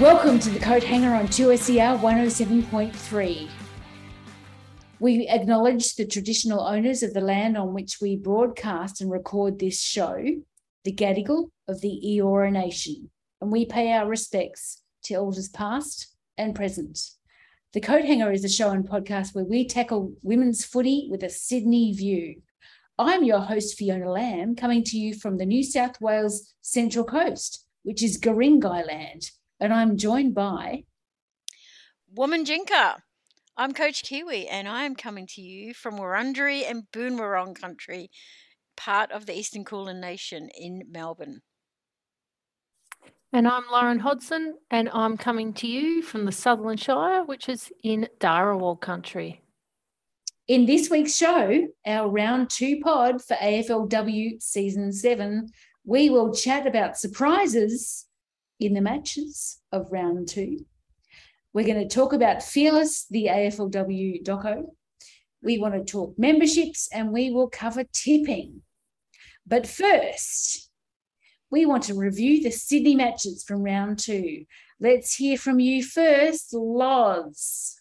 Welcome to the Coat Hanger on 2SER 107.3. We acknowledge the traditional owners of the land on which we broadcast and record this show, the Gadigal of the Eora Nation, and we pay our respects to elders past and present. The Coat Hanger is a show and podcast where we tackle women's footy with a Sydney view. I'm your host, Fiona Lamb, coming to you from the New South Wales Central Coast, which is Guringai land and I'm joined by Woman Jinka. I'm Coach Kiwi, and I am coming to you from Wurundjeri and Boonwurrung country, part of the Eastern Kulin Nation in Melbourne. And I'm Lauren Hodson, and I'm coming to you from the Sutherland Shire, which is in Dharawal country. In this week's show, our round two pod for AFLW season seven, we will chat about surprises in the matches of round two. We're going to talk about Fearless, the AFLW doco. We want to talk memberships and we will cover tipping. But first, we want to review the Sydney matches from round two. Let's hear from you first, Loz.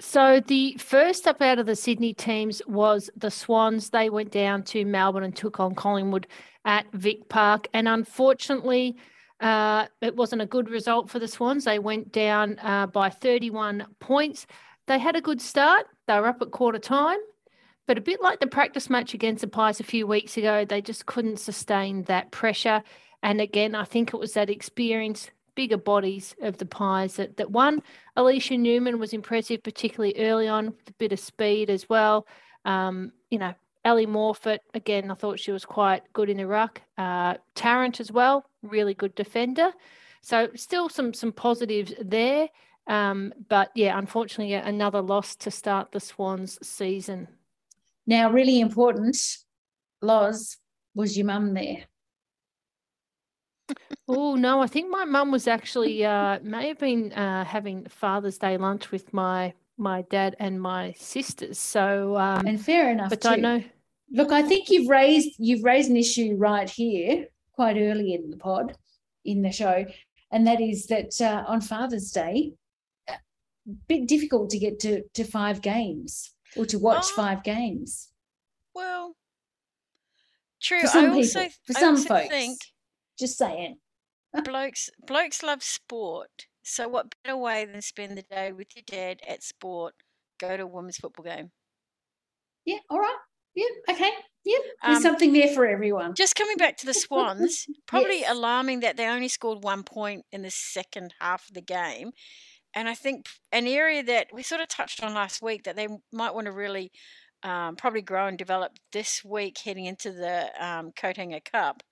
So the first up out of the Sydney teams was the Swans. They went down to Melbourne and took on Collingwood at Vic Park. And unfortunately, uh, it wasn't a good result for the Swans. They went down uh, by 31 points. They had a good start. They were up at quarter time, but a bit like the practice match against the Pies a few weeks ago, they just couldn't sustain that pressure. And again, I think it was that experience, bigger bodies of the Pies that, that won. Aliesha Newman was impressive, particularly early on, with a bit of speed as well. Um, you know, Ellie Morphett, again, I thought she was quite good in the ruck. Uh, Tarrant as well, really good defender. So still some some positives there. Um, but yeah, unfortunately, another loss to start the Swans season. Now, really important, Loz, was your mum there? oh no, I think my mum was actually uh, may have been uh, having Father's Day lunch with my my dad and my sisters. So um, and fair enough. But too. I know. Look, I think you've raised you've raised an issue right here, quite early in the pod, in the show, and that is that uh, on Father's Day, a bit difficult to get to to five games or to watch oh, five games. Well, true. For some I people, also, for some also folks, think just saying. blokes blokes love sport. So what better way than spend the day with your dad at sport? Go to a women's football game. Yeah, all right. Yeah, okay. Yeah, there's um, something there for everyone. Just coming back to the Swans, probably yes. alarming that they only scored one point in the second half of the game. And I think an area that we sort of touched on last week that they might want to really um, probably grow and develop this week heading into the um, Coat Hanger Cup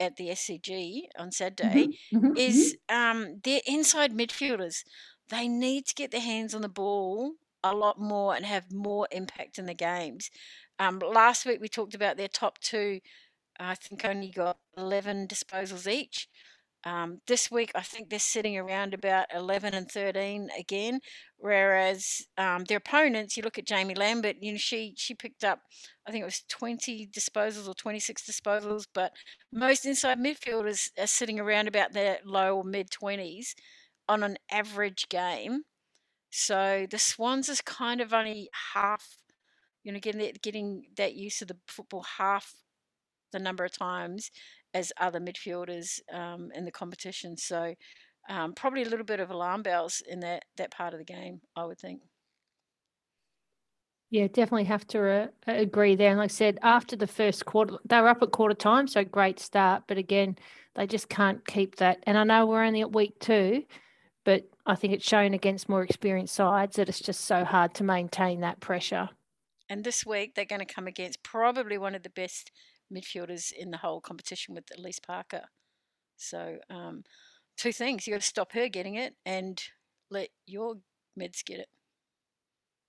at the SCG on Saturday mm-hmm, mm-hmm, is mm-hmm. Um, their inside midfielders. They need to get their hands on the ball a lot more and have more impact in the games. Um, last week we talked about their top two. I think only got 11 disposals each. Um, this week, I think they're sitting around about 11 and 13 again. Whereas um, their opponents, you look at Jaimee Lambert, you know, she she picked up, I think it was 20 disposals or 26 disposals, but most inside midfielders are sitting around about their low or mid 20s on an average game. So the Swans is kind of only half you know, getting getting that use of the football half the number of times as other midfielders um, in the competition. So um, probably a little bit of alarm bells in that that part of the game, I would think. Yeah, definitely have to uh, agree there. And like I said, after the first quarter, they were up at quarter time, so great start. But again, they just can't keep that. And I know we're only at week two, but I think it's shown against more experienced sides that it's just so hard to maintain that pressure. And this week they're going to come against probably one of the best midfielders in the whole competition with Alyce Parker. So, um, two things: you've got to stop her getting it and let your mids get it.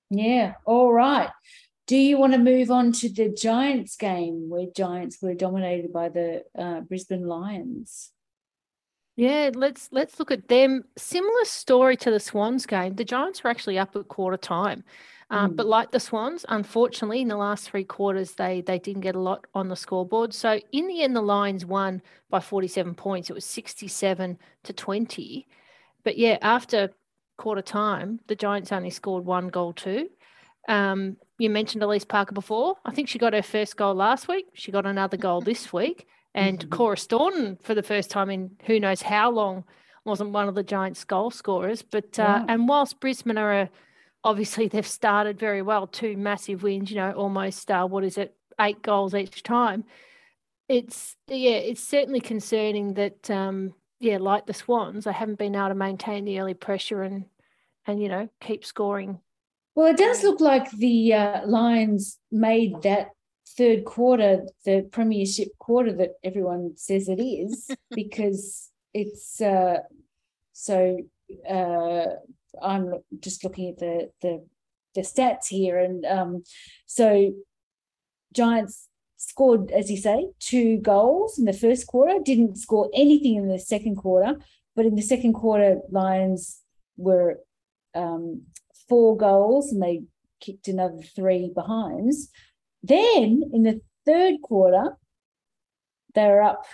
Yeah. All right. Do you want to move on to the Giants game where Giants were dominated by the uh, Brisbane Lions? Yeah, let's let's look at them. Similar story to the Swans game. The Giants were actually up at quarter time, uh, mm. but like the Swans, unfortunately, in the last three quarters, they they didn't get a lot on the scoreboard. So in the end, the Lions won by forty seven points. It was sixty seven to twenty. But yeah, after quarter time, the Giants only scored one goal too. Um, you mentioned Alyce Parker before. I think she got her first goal last week. She got another goal this week. And mm-hmm. Cora Staunton, for the first time in who knows how long, wasn't one of the Giants' goal scorers. But uh, and whilst Brisbane are a, obviously they've started very well, two massive wins, you know, almost uh, what is it, eight goals each time. It's yeah, it's certainly concerning that um, yeah, like the Swans, they haven't been able to maintain the early pressure and and you know keep scoring. Well, it does look like the uh, Lions made that third quarter the premiership quarter that everyone says it is because it's uh, so uh, I'm just looking at the the the stats here and um, so Giants scored as you say two goals in the first quarter didn't score anything in the second quarter but in the second quarter Lions were um, four goals and they kicked another three behinds then in the third quarter, they're up.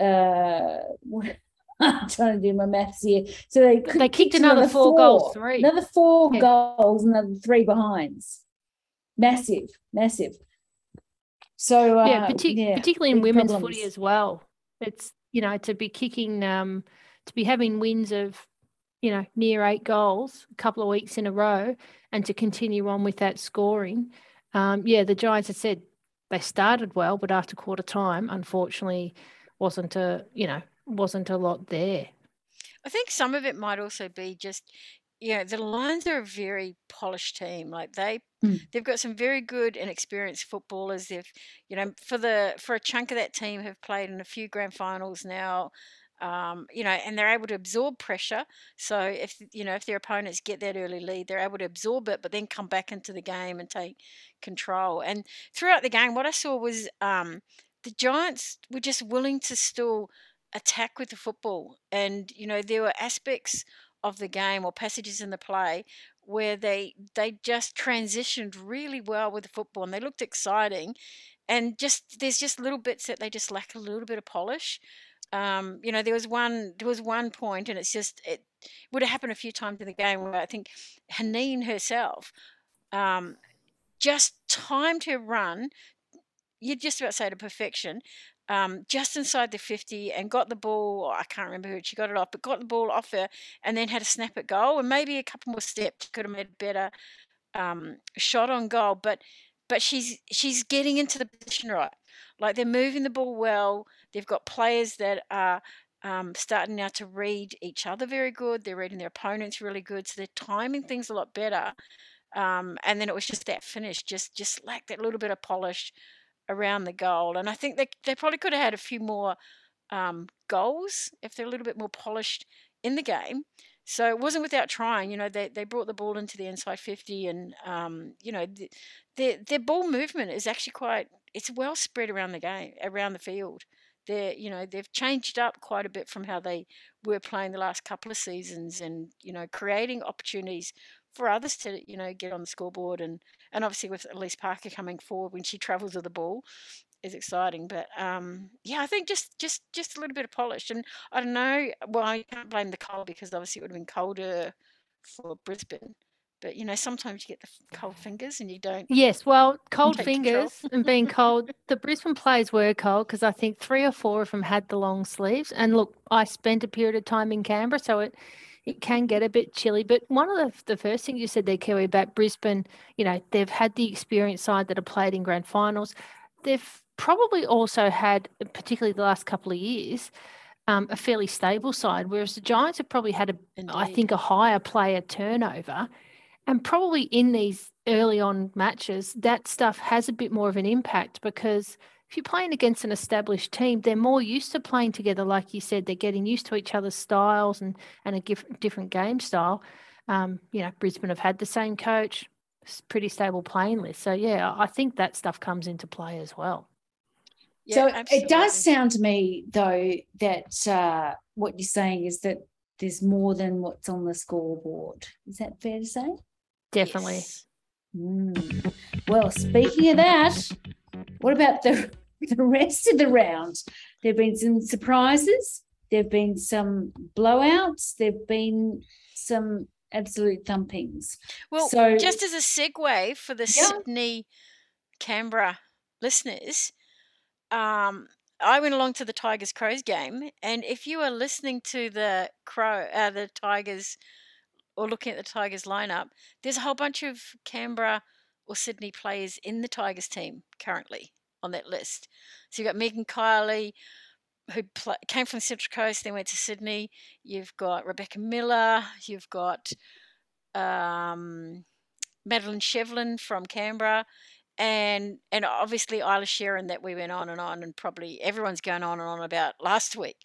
Uh, I'm trying to do my maths here. So they they kicked another, another four, four, goals, three another four yeah. goals, another three behinds. Massive, massive. So uh, yeah, partic- yeah, particularly in women's problems. footy as well. It's you know to be kicking, um, to be having wins of you know near eight goals a couple of weeks in a row, and to continue on with that scoring um, yeah, the Giants had said they started well, but after quarter time, unfortunately, wasn't a you know wasn't a lot there. I think some of it might also be just you know the Lions are a very polished team. Like they mm. they've got some very good and experienced footballers. They've you know for the for a chunk of that team have played in a few grand finals now um, you know, and they're able to absorb pressure. So if you know if their opponents get that early lead, they're able to absorb it, but then come back into the game and take control. And throughout the game, what I saw was um, the Giants were just willing to still attack with the football, and you know there were aspects of the game or passages in the play where they they just transitioned really well with the football and they looked exciting and just there's just little bits that they just lack a little bit of polish um, you know, there was one there was one point, and it's just it would have happened a few times in the game where I think Haneen herself um, just timed her run. You'd just about say to perfection, um, just inside the 50 and got the ball. I can't remember who she got it off, but got the ball off her and then had a snap at goal and maybe a couple more steps could have made a better um, shot on goal. But but she's she's getting into the position right. Like they're moving the ball well. They've got players that are um, starting now to read each other very good. They're reading their opponents really good, so they're timing things a lot better. Um, and then it was just that finish, just just lacked that little bit of polish around the goal. And I think they they probably could have had a few more um, goals if they're a little bit more polished in the game. So it wasn't without trying. You know, they, they brought the ball into the inside 50 and, um, you know, the, their, their ball movement is actually quite, it's well spread around the game, around the field. They're, you know, they've changed up quite a bit from how they were playing the last couple of seasons and, you know, creating opportunities for others to, you know, get on the scoreboard and, and obviously with Alyce Parker coming forward when she travels with the ball, is exciting. But um, yeah, I think just just just a little bit of polish, and I don't know. Well, I can't blame the cold because obviously it would have been colder for Brisbane. But you know, sometimes you get the cold fingers and you don't. Yes, well, cold fingers and being cold. The Brisbane players were cold because I think three or four of them had the long sleeves. And look, I spent a period of time in Canberra, so it it can get a bit chilly. But one of the, the first things you said there, Kerry, about Brisbane, you know, they've had the experienced side that have played in grand finals. They've probably also had, particularly the last couple of years, um, a fairly stable side, whereas the Giants have probably had, a. I think, a higher player turnover. And probably in these early on matches, that stuff has a bit more of an impact because if you're playing against an established team, they're more used to playing together. Like you said, they're getting used to each other's styles and, and a different game style. Um, you know, Brisbane have had the same coach, pretty stable playing list. So, yeah, I think that stuff comes into play as well. Yeah, so absolutely. it does sound to me, though, that uh, what you're saying is that there's more than what's on the scoreboard. Is that fair to say? Definitely. Yes. Mm. Well, speaking of that, what about the the rest of the round? There have been some surprises. There have been some blowouts. There have been some absolute thumpings. Well, So- just as a segue for the Yeah. Sydney Canberra listeners, um, I went along to the Tigers Crows game, and if you are listening to the Crow, uh, the Tigers, or looking at the Tigers lineup, there's a whole bunch of Canberra or Sydney players in the Tigers team currently on that list. So you've got Meagan Kiely, who came from the Central Coast, then went to Sydney. You've got Rebecca Miller. You've got um, Madeline Shevlin from Canberra, and and obviously Isla Sharon that we went on and on, and probably everyone's going on and on about last week.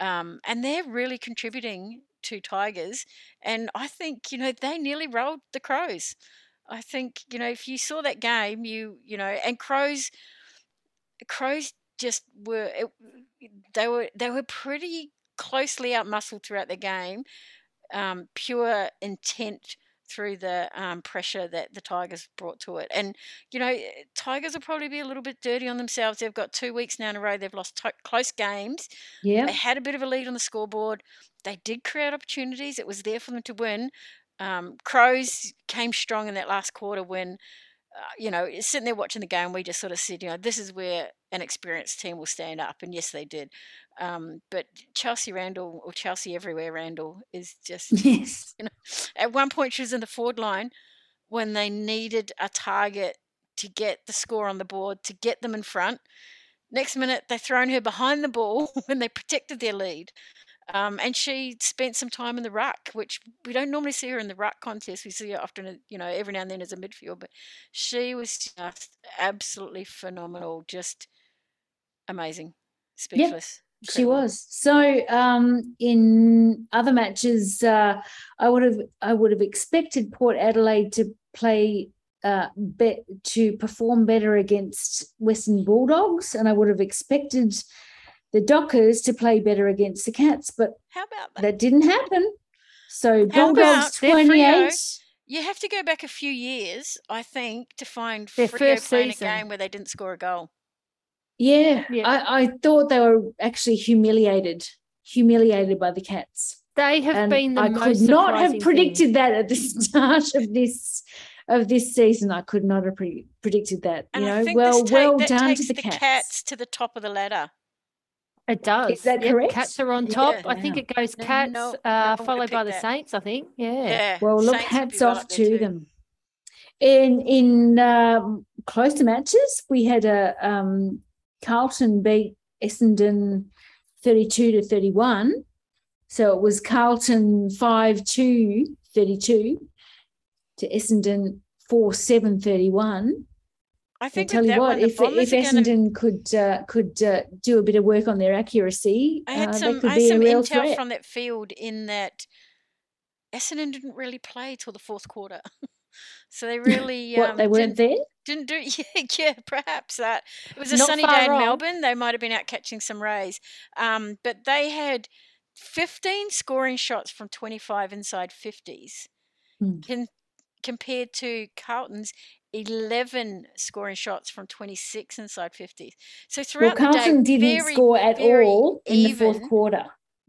Um, and they're really contributing to Tigers, and I think you know they nearly rolled the Crows. I think you know if you saw that game, you you know, and Crows, Crows just were it, they were they were pretty closely outmuscled throughout the game. Um, pure intent through the um, pressure that the Tigers brought to it. And, you know, Tigers will probably be a little bit dirty on themselves. They've got two weeks now in a row, they've lost to- close games. Yeah. They had a bit of a lead on the scoreboard. They did create opportunities, it was there for them to win. Um, Crows came strong in that last quarter when. Uh, you know, sitting there watching the game, we just sort of said, you know, this is where an experienced team will stand up, and yes, they did. Um, but Chelsea Randall or Chelsea everywhere Randall is just Yes. You know, at one point, she was in the forward line when they needed a target to get the score on the board, to get them in front. Next minute, they've thrown her behind the ball when they protected their lead. Um, and she spent some time in the ruck, which we don't normally see her in the ruck contest. We see her often, you know, every now and then as a midfield, but she was just absolutely phenomenal, just amazing, speechless. She was. So um, in other matches, uh, I would have I would have expected Port Adelaide to play uh, be, to perform better against Western Bulldogs, and I would have expected the Dockers to play better against the Cats, but How about that? that didn't happen. So How Bulldogs about their Freo? twenty eight. You have to go back a few years, I think, to find Their Freo first playing season. a game where they didn't score a goal. Yeah, Yeah. I, I thought they were actually humiliated, humiliated by the Cats. They have and been the I most could not have predicted thing. that at the start of this of this season. I could not have pre- predicted that. And you I know, think well, this take, well that done takes to the, cats. cats. to the top of the ladder. It does. Is that Yep, correct? Cats are on Yeah. top. I think it goes Cats, no, uh, no one would've followed by the that. Saints. I think. Yeah. Yeah. Well, look, Saints hats be well off to too. them. In in um, closer matches, we had a um, Carlton beat Essendon thirty-two to thirty-one. So it was Carlton 5-2, 32 to Essendon 4-7, 31. I think tell you what, if, if are gonna- Essendon could uh, could uh, do a bit of work on their accuracy, I had uh, some, they could I had some intel threat. from that field in that Essendon didn't really play till the fourth quarter. so they really what um, they weren't there. didn't do yeah, yeah perhaps that it was a Not sunny day in wrong. melbourne they might have been out catching some rays um, but they had 15 scoring shots from 25 inside 50s Hmm. con- compared to carlton's 11 scoring shots from 26 inside 50s so throughout Well, Carlton the day didn't very, score at all in the fourth quarter.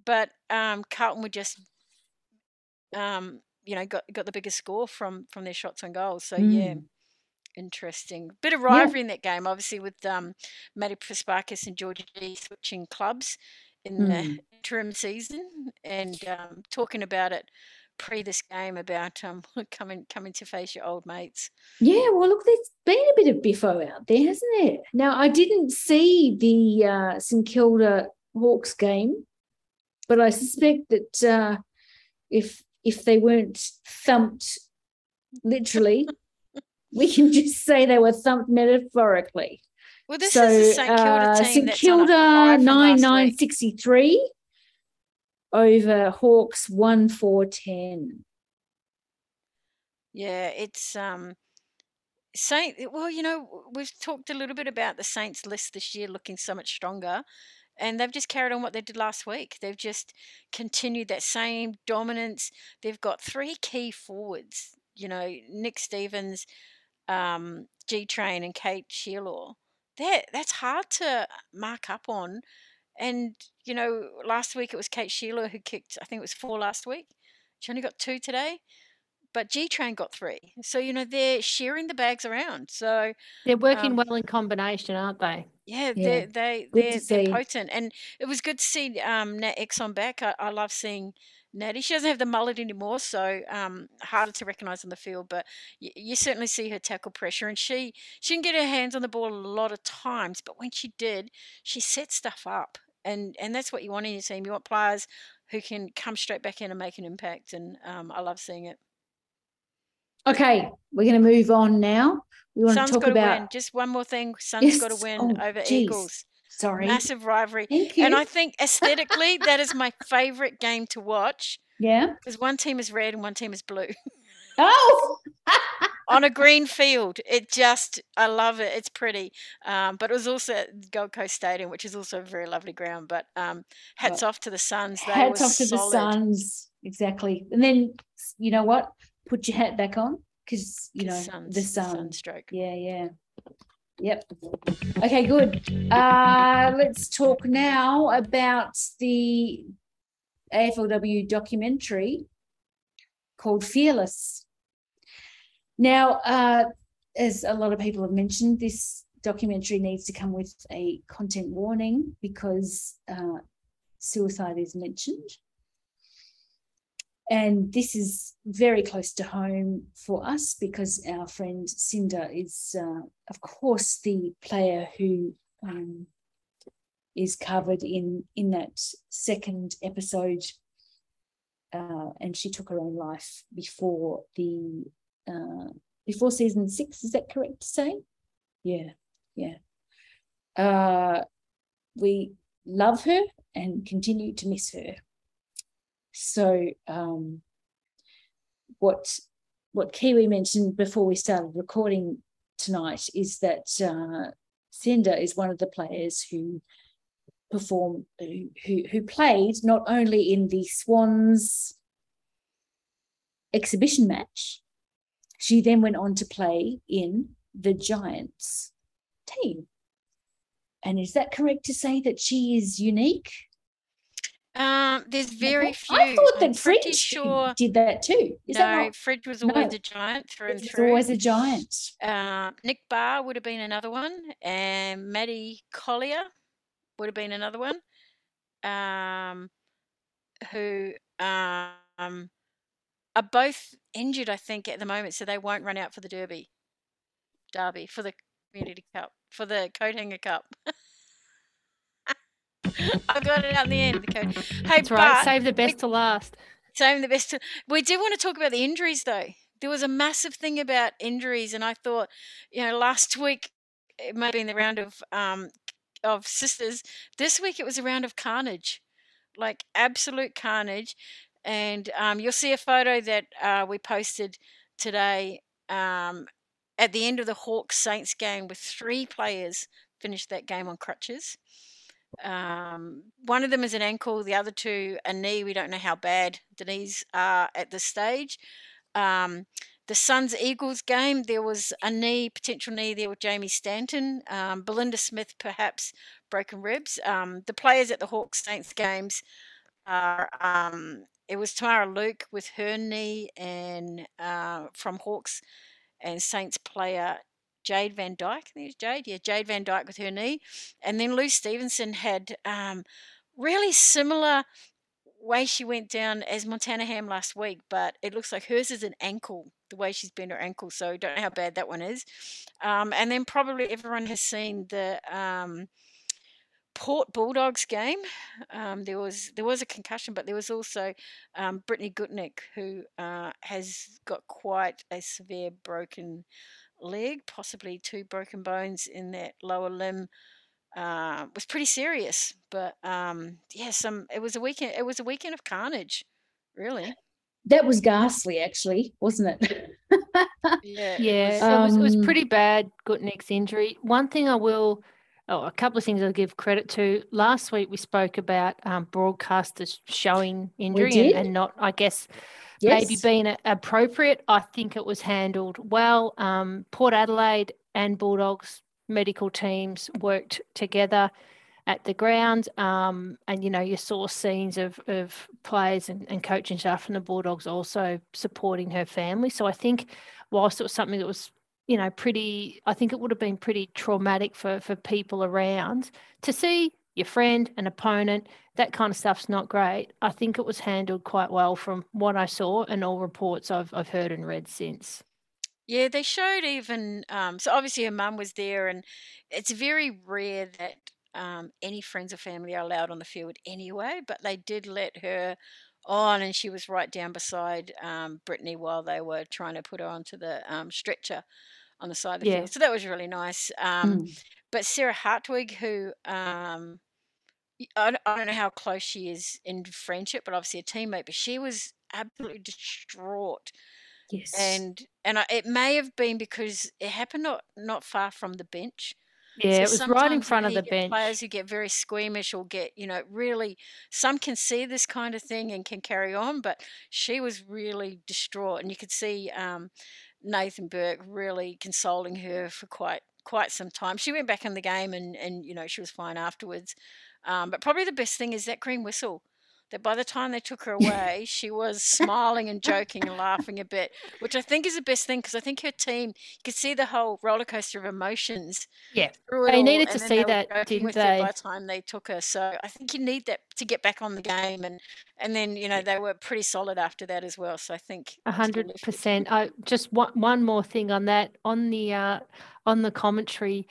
but um, carlton would just um, you know got got the biggest score from from their shots on goals so yeah Mm. Interesting. Bit of rivalry in that game, obviously, with um, Maddy Prespakis and Georgie switching clubs in the Mm. interim season, and um, talking about it pre this game about um, coming coming to face your old mates. Yeah, well, look, there's been a bit of biffo out there, hasn't there? Now, I didn't see the uh, St Kilda Hawks game, but I suspect that uh, if if they weren't thumped literally, we can just say they were thumped metaphorically. Well, this so, is the St Kilda uh, team St that's Kilda on a high from nine nine sixty three over Hawks one four ten. Yeah, it's um, Saint, well, you know, we've talked a little bit about the Saints list this year looking so much stronger, and they've just carried on what they did last week. They've just continued that same dominance. They've got three key forwards, you know, Nick Stevens, um, G Train, and Kate Shierlaw. That that's hard to mark up on. And you know, last week it was Kate Shierlaw who kicked. I think it was four last week. She only got two today but G Train got three. So, you know, they're sharing the bags around. So they're working um, well in combination, aren't they? Yeah, yeah. they're they they're, they're potent. And it was good to see um Nat Exon back. I, I love seeing Natty. She doesn't have the mullet anymore, so um, harder to recognise on the field. But you, you, certainly see her tackle pressure, and she she didn't get her hands on the ball a lot of times. But when she did, she set stuff up, and and that's what you want in your team. You want players who can come straight back in and make an impact, and um, I love seeing it. Okay, we're going to move on now. We want Sun's to talk about. Win. Just one more thing. Sun's yes. got to win oh, over geez. Eagles. Sorry. Massive rivalry. Thank you. And I think aesthetically, that is my favorite game to watch. Yeah. Because one team is red and one team is blue. Oh! on a green field. It just, I love it. It's pretty. Um, but it was also at Gold Coast Stadium, which is also a very lovely ground. But um, hats well, off to the Suns. They hats off to solid. the Suns. Exactly. And then, you know what? Put your hat back on because you know the sun. Sunstroke. Yeah, yeah. Yep. Okay, good. Uh, let's talk now about the AFLW documentary called Fearless. Now, uh, as a lot of people have mentioned, this documentary needs to come with a content warning because uh, suicide is mentioned. And this is very close to home for us because our friend Cinder is, uh, of course, the player who um, is covered in in that second episode. Uh, and she took her own life before the uh, before season six. Is that correct to say? Yeah, yeah. Uh, we love her and continue to miss her. So um, what what Kiwi mentioned before we started recording tonight is that uh, Cinder is one of the players who performed who who played not only in the Swans exhibition match, she then went on to play in the Giants team. And is that correct to say that she is unique? Um, there's very few. I thought I'm that Fridge sure. did that too. Is no, that not? Fridge was always No. a giant through and Fridge was through. always a giant. Uh, Nick Barr would have been another one, and Maddie Collier would have been another one. Um, who um are both injured, I think, at the moment, so they won't run out for the Derby, Derby for the Community Cup, for the Coat Hanger Cup. I got it out in the end. Okay. Hey, That's right. Save the best to last. save the best. To, we do want to talk about the injuries, though. There was a massive thing about injuries, and I thought, you know, last week it may have been the round of um, of sisters. This week it was a round of carnage, like absolute carnage. And um, you'll see a photo that uh, we posted today um, at the end of the Hawks Saints game with three players finished that game on crutches. Um, one of them is an ankle, the other two a knee. We don't know how bad the knees are at this stage. Um, the Suns Eagles game, there was a knee, potential knee there with Jamie Stanton. Um, Belinda Smith, perhaps broken ribs. Um, the players at the Hawks Saints games are um, it was Tamara Luke with her knee, and uh, from Hawks and Saints player Jade Van Dyke. I Jade. Yeah, Jade Van Dyke with her knee. And then Lou Stevenson had um, really similar way she went down as Montana Ham last week, but it looks like hers is an ankle, the way she's bent her ankle. So don't know how bad that one is. Um, and then probably everyone has seen the um, Port Bulldogs game. Um, there was there was a concussion, but there was also um, Brittany Gutknecht who uh, has got quite a severe broken leg, possibly two broken bones in that lower limb. Uh, was pretty serious, but um, yeah, some it was a weekend. It was a weekend of carnage, really. That was ghastly, actually, wasn't it? Yeah, Yeah, was- it, was, it was Um, pretty bad, Gutknecht's injury. One thing I will, oh, a couple of things I'll give credit to. Last week we spoke about um, broadcasters showing injury and, and not, I guess, Yes. maybe being appropriate. I think it was handled well. Um, Port Adelaide and Bulldogs medical teams worked together at the ground. Um, and, you know, you saw scenes of, of players and, and coaching staff from the Bulldogs also supporting her family. So I think whilst it was something that was, you know, pretty, I think it would have been pretty traumatic for, for people around to see your friend, an opponent, that kind of stuff's not great. I think it was handled quite well from what I saw and all reports I've, I've heard and read since. Yeah, they showed even um, so obviously her mum was there, and it's very rare that um, any friends or family are allowed on the field anyway. But they did let her on, and she was right down beside um, Brittany while they were trying to put her onto the um, stretcher on the side of the Yeah. field. So that was really nice. Um, Mm. But Sarah Hartwig, who um, I, don't- I don't know how close she is in friendship, but obviously a teammate, but she was absolutely distraught Yes. and and I, it may have been because it happened not not far from the bench. Yeah, So it was right in front of the bench. Players who get very squeamish or get you know really some can see this kind of thing and can carry on, but she was really distraught, and you could see um, Nathan Burke really consoling her for quite quite some time. She went back in the game and and you know she was fine afterwards. Um, but probably the best thing is that green whistle. That by the time they took her away, she was smiling and joking and laughing a bit, which I think is the best thing because I think her team, you could see the whole roller coaster of emotions Yeah, They all, needed to see that, didn't they? By the time they took her, so I think you need that to get back on the game, and and then you know they were pretty solid after that as well. So I think A hundred percent. I just one one more thing on that on the uh, on the commentary.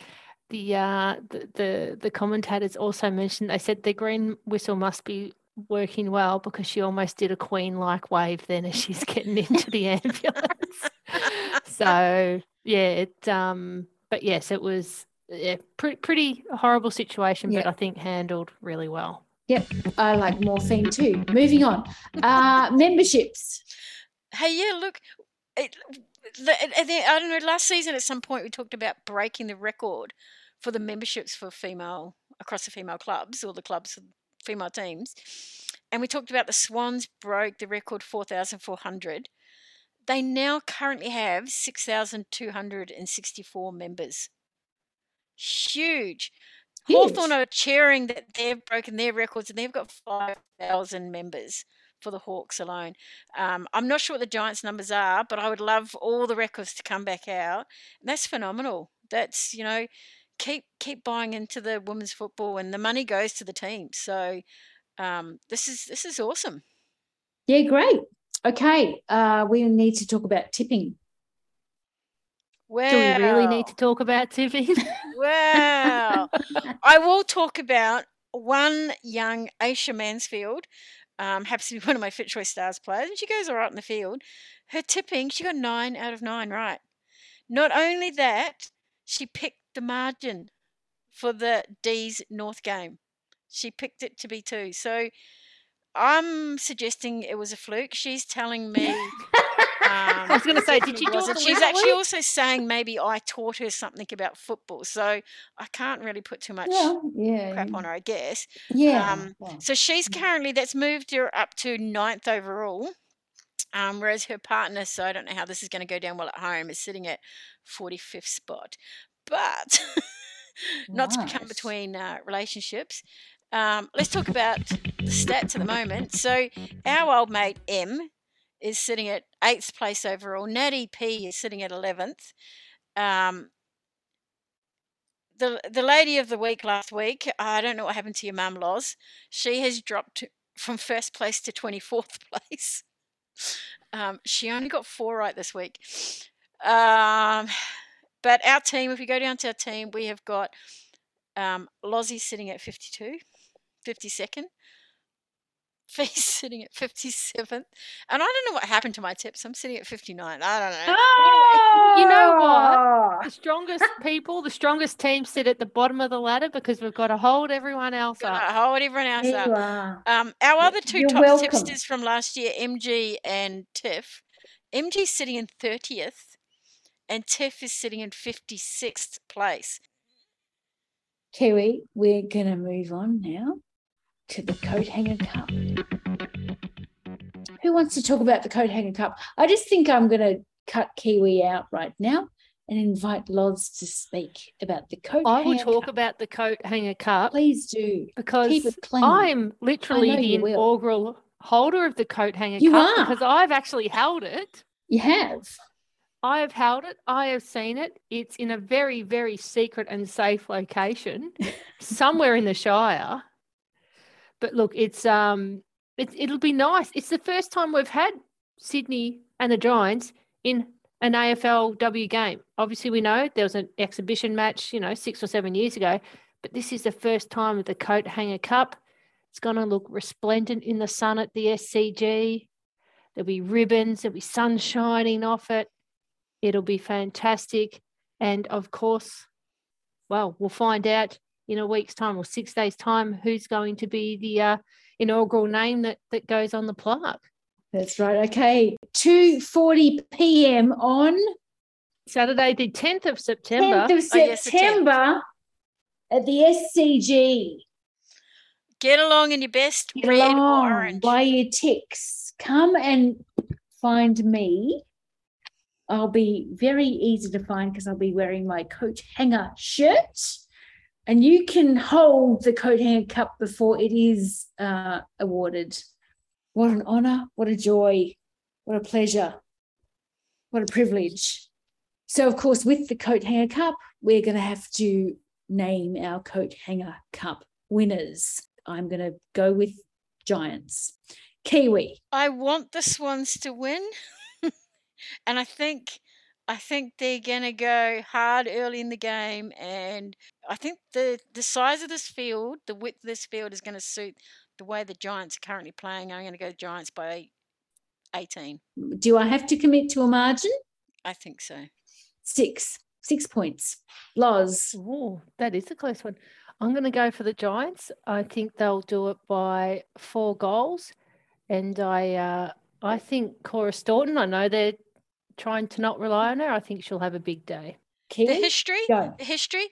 The, uh, the the the commentators also mentioned they said the green whistle must be working well because she almost did a queen like wave then as she's getting into the ambulance. so yeah, it um but yes, it was yeah, pretty pretty horrible situation, but I think handled really well. Yep, I like morphine too. Moving on. Uh, memberships. Hey, yeah, look, it, the, I don't know. Last season, at some point, we talked about breaking the record for the memberships for female across the female clubs or the clubs of female teams, and we talked about the Swans broke the record four thousand four hundred. They now currently have six thousand two hundred and sixty-four members. Huge. Hawthorn Huge. are cheering that they've broken their records and they've got 5,000 members for the Hawks alone. Um, I'm not sure what the Giants' numbers are, but I would love all the records to come back out. And that's phenomenal. That's, you know, keep keep buying into the women's football and the money goes to the team. So um, this is this is awesome. Yeah, great. Okay. Uh, we need to talk about tipping. Wow. Do we really need to talk about tipping? Wow. I will talk about one young Aisha Mansfield. Um, happens to be one of my Fit Choice Stars players, and she goes all right in the field. Her tipping, she got nine out of nine right. Not only that, she picked the margin for the D's North game. She picked it to be two. So I'm suggesting it was a fluke. She's telling me. Um, I was going to say, did you do it. She's actually deliberately? also saying maybe I taught her something about football. So I can't really put too much Well, yeah. crap on her, I guess. Yeah. Um, well, So she's Mm. currently that's moved her up to ninth overall. Um, whereas her partner, so I don't know how this is going to go down well at home, is sitting at 45th spot. But not to come between uh, relationships. Um, let's talk about the stats at the moment. So our old mate M is sitting at eighth place overall. Natty P is sitting at 11th. Um, the the lady of the week last week, I don't know what happened to your mum, Loz. She has dropped from first place to 24th place. Um, she only got four right this week. Um, but our team, if we go down to our team, we have got um, Lozzie sitting at 52, 52nd. Fee's sitting at 57th. And I don't know what happened to my tips. I'm sitting at 59. I don't know. Oh, You know what? The strongest people, the strongest teams sit at the bottom of the ladder because we've got to hold everyone else up. Hold everyone else There up. you are. Um, our other two you're top welcome. tipsters from last year, MG and Tiff. MG's sitting in 30th. and Tiff is sitting in 56th place. Kiwi, we're going to move on now to the Coat Hanger Cup. Who wants to talk about the Coat Hanger Cup? I just think I'm going to cut Kiwi out right now and invite Loz to speak about the Coat I will talk Cup. about the coat hanger cup Please do. because Keep it clean. I'm literally the will. inaugural holder of the coat hanger You cup are. because I've actually held it. You have. I have held it. I have seen it. It's in a very, very secret and safe location, somewhere in the Shire. But look, it's um, it, it'll be nice. It's the first time we've had Sydney and the Giants in an AFLW game. Obviously, we know there was an exhibition match, you know, six or seven years ago, but this is the first time with the Coat Hanger Cup. It's going to look resplendent in the sun at the SCG. There'll be ribbons. There'll be sun shining off it. It'll be fantastic. And of course, well, we'll find out in a week's time or six days' time who's going to be the uh, inaugural name that, that goes on the plaque. That's right. Okay. 2.40 p.m. on Saturday, the 10th of September. 10th of Oh, yes, 10th. September at the SCG. Get along in your best Get red along, or orange. Buy your ticks. Come and find me. I'll be very easy to find because I'll be wearing my coat hanger shirt. And you can hold the coat hanger cup before it is uh, awarded. What an honor, what a joy, what a pleasure, what a privilege. So, of course, with the coat hanger cup, we're going to have to name our coat hanger cup winners. I'm going to go with Giants. Kiwi. I want the Swans to win, and I think I think they're gonna go hard early in the game, and I think the the size of this field, the width of this field, is going to suit the way the Giants are currently playing. I'm going to go Giants by 18. Do I have to commit to a margin? I think so. Six. Six points. Loz. Oh, that is a close one. I'm going to go for the Giants. I think they'll do it by four goals, and I uh, I think Cora Staunton. I know they're trying to not rely on her. I think she'll have a big day. Kiwi. The history, Go. the history.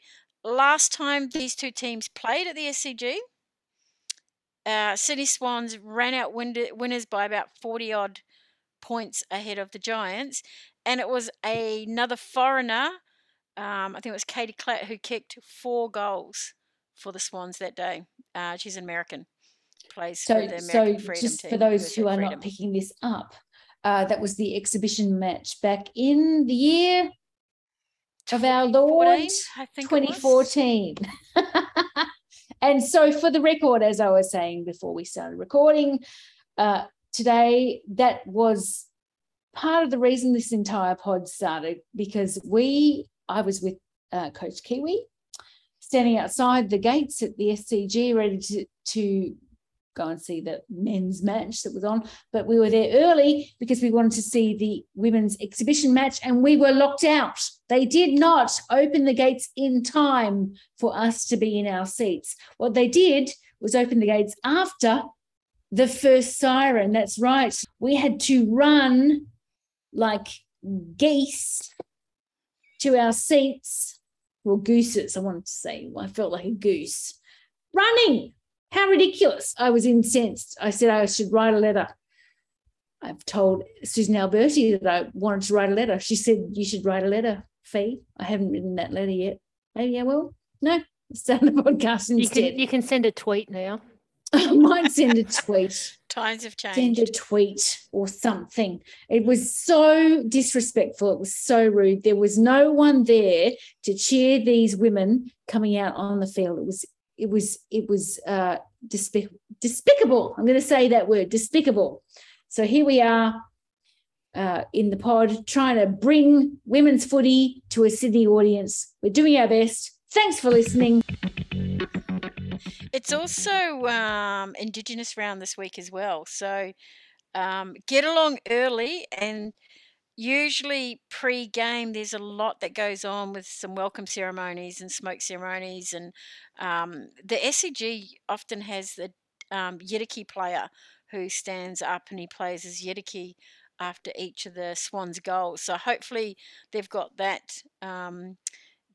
Last time these two teams played at the SCG, uh, Sydney Swans ran out win- winners by about 40 odd points ahead of the Giants. And it was another foreigner, um, I think it was Katie Klatt, who kicked four goals for the Swans that day. Uh, she's an American, plays for So, the so American Freedom just team. for those who are Freedom. not picking this up, uh, that was the exhibition match back in the year of our Lord 2014, I think 2014. and so, for the record, as I was saying before we started recording uh, today, that was part of the reason this entire pod started because we, I was with uh, Coach Kiwi, standing outside the gates at the SCG, ready to, to go and see the men's match that was on. But we were there early because we wanted to see the women's exhibition match and we were locked out. They did not open the gates in time for us to be in our seats. What they did was open the gates after the first siren. That's right. We had to run like geese to our seats. Well, gooses, I wanted to say. I felt like a goose. Running. How ridiculous. I was incensed. I said I should write a letter. I've told Susan Alberti that I wanted to write a letter. She said, You should write a letter, Fee. I haven't written that letter yet. Maybe I will. No, start the podcast You instead. can you can send a tweet now. I might send a tweet Times have changed. send a tweet or something. It was so disrespectful. It was so rude. There was no one there to cheer these women coming out on the field. It was it was it was uh despic- despicable. I'm going to say that word, despicable. So here we are uh, in the pod trying to bring women's footy to a Sydney audience. We're doing our best. Thanks for listening. It's also um, Indigenous round this week as well. So um, get along early and usually pre-game there's a lot that goes on with some welcome ceremonies and smoke ceremonies and um, the SCG often has the um, Yidaki player who stands up and he plays as Yidaki after each of the Swans goals. So hopefully they've got that um,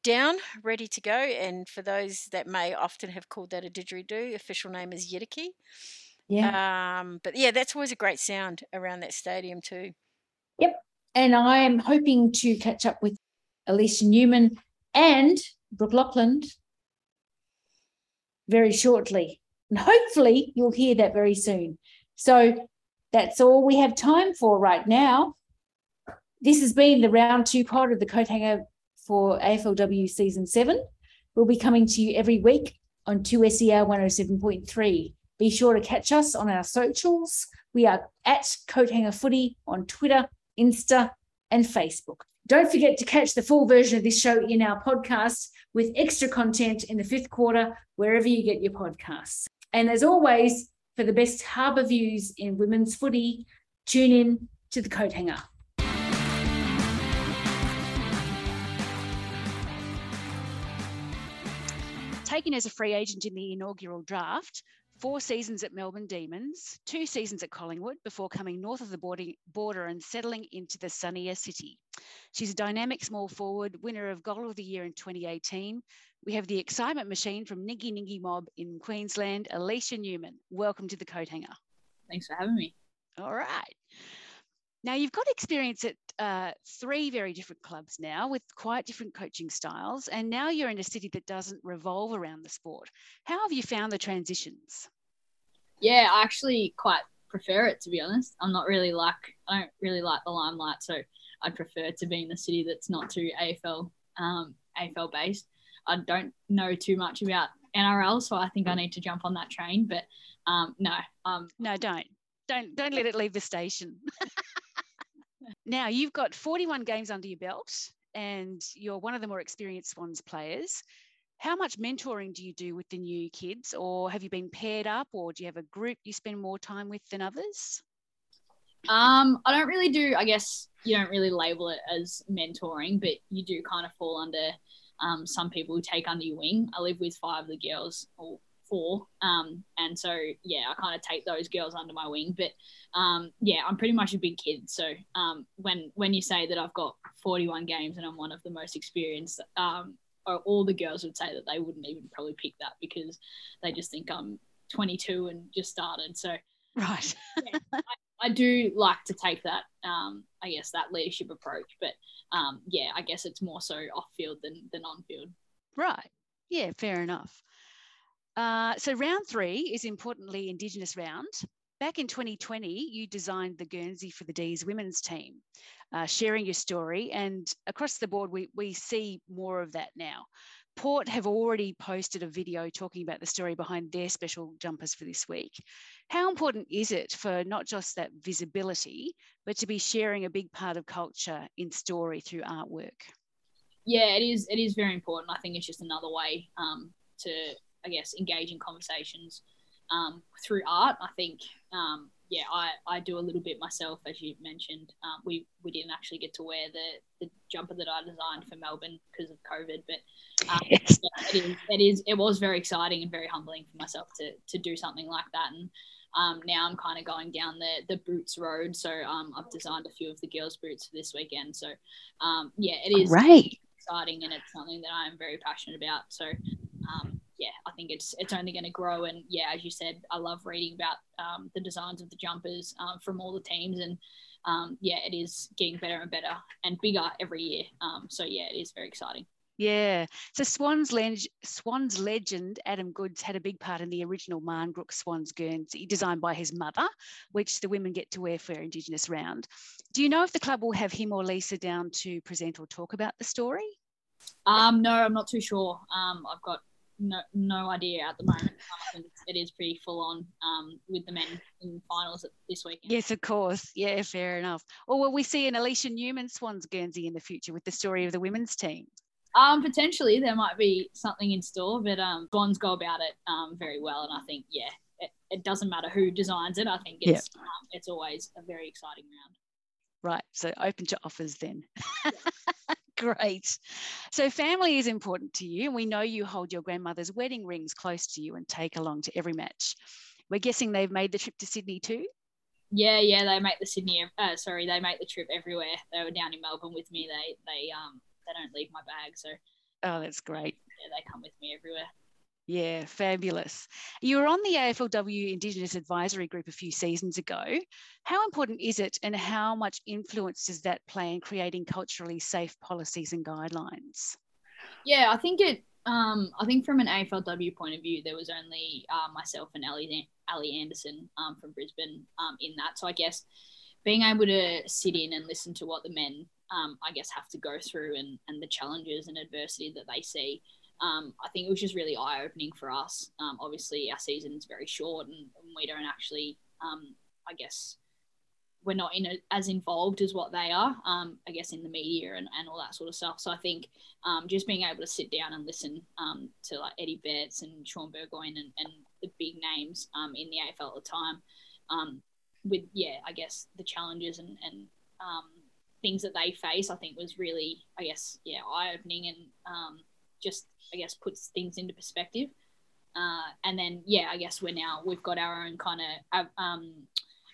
down, ready to go. And for those that may often have called that a didgeridoo, official name is Yidaki. Yeah. Um, but yeah, that's always a great sound around that stadium too. Yep. And I am hoping to catch up with Aliesha Newman and Brooke Loughlin very shortly. And hopefully you'll hear that very soon. So that's all we have time for right now. This has been the round two part of the coat hanger for AFLW season seven. We'll be coming to you every week on 2SER 107.3. Be sure to catch us on our socials. We are at Coat Hanger Footy on Twitter, Insta, and Facebook. Don't forget to catch the full version of this show in our podcast with extra content in the fifth quarter, wherever you get your podcasts. And as always, for the best harbour views in women's footy, tune in to the Coathanger. Taken as a free agent in the inaugural draft, four seasons at Melbourne Demons, two seasons at Collingwood before coming north of the border and settling into the sunnier city. She's a dynamic small forward, winner of Goal of the Year in 2018. We have the excitement machine from Ningy Ningy Mob in Queensland, Aliesha Newman. Welcome to the Coathanger. Thanks for having me. All right. Now, you've got experience at uh, three very different clubs now with quite different coaching styles, and now you're in a city that doesn't revolve around the sport. How have you found the transitions? Yeah, I actually quite prefer it to be honest. I'm not really like I don't really like the limelight, so I'd prefer to be in a city that's not too AFL um, AFL based. I don't know too much about NRL, so I think I need to jump on that train. But um, no, um, no, don't, don't, don't let it leave the station. now you've got 41 games under your belt, and you're one of the more experienced Swans players. How much mentoring do you do with the new kids, or have you been paired up, or do you have a group you spend more time with than others? Um, I don't really do. I guess you don't really label it as mentoring, but you do kind of fall under um, some people who take under your wing. I live with five of the girls, or four, um, and so yeah, I kind of take those girls under my wing. But um, yeah, I'm pretty much a big kid. So um, when when you say that I've got 41 games and I'm one of the most experienced, um, all the girls would say that they wouldn't even probably pick that because they just think I'm 22 and just started. So right, yeah, I, I do like to take that, um, I guess, that leadership approach. But um, yeah, I guess it's more so off field than, than on field. Right. Yeah, fair enough. Uh, so round three is importantly Indigenous round. Back in 2020, you designed the Guernsey for the D's women's team, uh, sharing your story. And across the board, we, we see more of that now. Port have already posted a video talking about the story behind their special jumpers for this week. How important is it for not just that visibility, but to be sharing a big part of culture in story through artwork? Yeah, it is. It is very important. I think it's just another way um, to, I guess, engaging conversations um, through art. I think um, yeah, I, I do a little bit myself, as you mentioned. Um, we we didn't actually get to wear the, the jumper that I designed for Melbourne because of COVID, but um, yes. yeah, it is it is it was very exciting and very humbling for myself to to do something like that. And um, now I'm kind of going down the the boots road. So um, I've designed a few of the girls' boots for this weekend. So um, yeah, it is right. exciting and it's something that I am very passionate about. So um, yeah, I think it's it's only going to grow. And yeah, as you said, I love reading about um, the designs of the jumpers um, from all the teams, and um, yeah, it is getting better and better and bigger every year. Um, so yeah, it is very exciting. Yeah. So Swans, leg- Swans legend Adam Goodes, had a big part in the original Marngrook Swans Guernsey, designed by his mother, which the women get to wear for Indigenous round. Do you know if the club will have him or Lisa down to present or talk about the story? Um, no, I'm not too sure. Um, I've got no no idea at the moment. It is pretty full on um, with the men in finals this weekend. Yes, of course. Yeah, fair enough. Or will we see an Aliesha Newman Swans Guernsey in the future with the story of the women's team? Um, potentially there might be something in store, but um, Swans go about it um, very well, and I think yeah, it, it doesn't matter who designs it. I think it's yeah. um, it's always a very exciting round. Right. So open to offers then. Great. So, family is important to you. We know you hold your grandmother's wedding rings close to you and take along to every match. We're guessing they've made the trip to Sydney too? Yeah, yeah, they make the Sydney. Uh, sorry, they make the trip everywhere. They were down in Melbourne with me. They they um they don't leave my bag, so. Oh, that's great. Yeah, they come with me everywhere. Yeah, fabulous. You were on the AFLW Indigenous Advisory Group a few seasons ago. How important is it, and how much influence does that play in creating culturally safe policies and guidelines? Yeah, I think it. Um, I think from an AFLW point of view, there was only uh, myself and Ali, Ali Anderson um, from Brisbane um, in that. So I guess being able to sit in and listen to what the men, um, I guess, have to go through and, and the challenges and adversity that they see um, I think it was just really eye opening for us. Um, obviously, our season is very short, and, and we don't actually, um, I guess, we're not in a, as involved as what they are. Um, I guess in the media and, and all that sort of stuff. So I think um, just being able to sit down and listen um, to like Eddie Betts and Shaun Burgoyne and, and the big names in the AFL at the time, with yeah, I guess the challenges and and things that they face, I think was really, I guess, yeah, eye opening and just I guess puts things into perspective. Uh, and then yeah, I guess we're now we've got our own kind of um,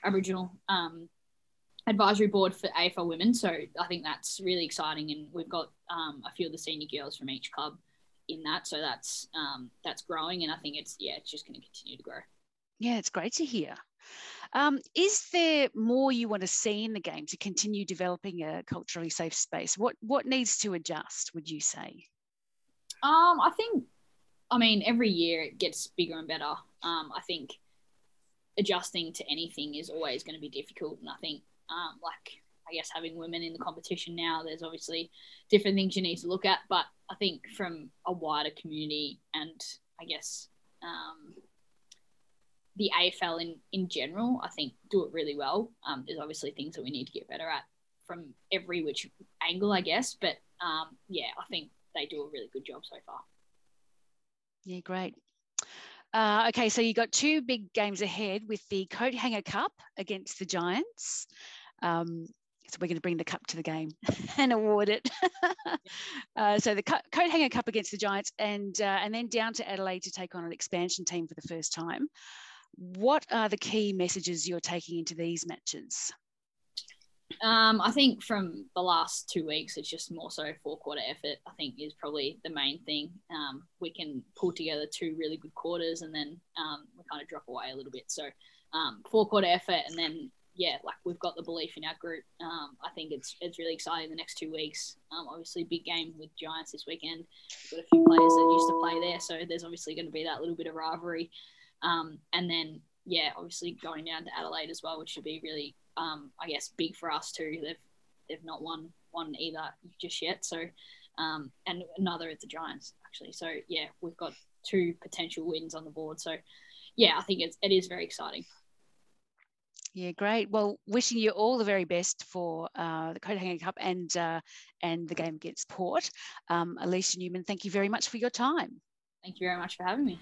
Aboriginal um, advisory board for AFL women. So I think that's really exciting, and we've got um, a few of the senior girls from each club in that. So that's um, that's growing, and I think it's yeah, it's just going to continue to grow. Yeah, it's great to hear. Um, is there more you want to see in the game to continue developing a culturally safe space? What what needs to adjust? Would you say? Um, I think, I mean, every year it gets bigger and better. Um, I think adjusting to anything is always going to be difficult, and I think, um, like I guess having women in the competition now, there's obviously different things you need to look at. But I think from a wider community and I guess um, the AFL in, in general, I think do it really well. Um, there's obviously things that we need to get better at from every which angle, I guess. But um, yeah, I think they do a really good job so far. Yeah, great. Uh, okay, so you got two big games ahead with the Coathanger Cup against the Giants. Um, so we're going to bring the cup to the game and award it. uh, so the Coat Hanger Cup against the Giants, and uh, and then down to Adelaide to take on an expansion team for the first time. What are the key messages you're taking into these matches? Um, I think from the last two weeks, it's just more so four quarter effort. I think is probably the main thing. Um, we can pull together two really good quarters, and then um, we kind of drop away a little bit. So um, four quarter effort, and then yeah, like we've got the belief in our group. Um, I think it's it's really exciting the next two weeks. Um, obviously, big game with Giants this weekend. We've got a few players that used to play there, so there's obviously going to be that little bit of rivalry. And then yeah, obviously going down to Adelaide as well, which should be really um, I guess big for us too. They've they've not won won either just yet. So um, and another at the Giants actually. So yeah, we've got two potential wins on the board. So yeah, I think it's it is very exciting. Yeah, great. Well, wishing you all the very best for uh, the Hanger Cup and uh, and the game against Port. Um, Aliesha Newman, thank you very much for your time. Thank you very much for having me.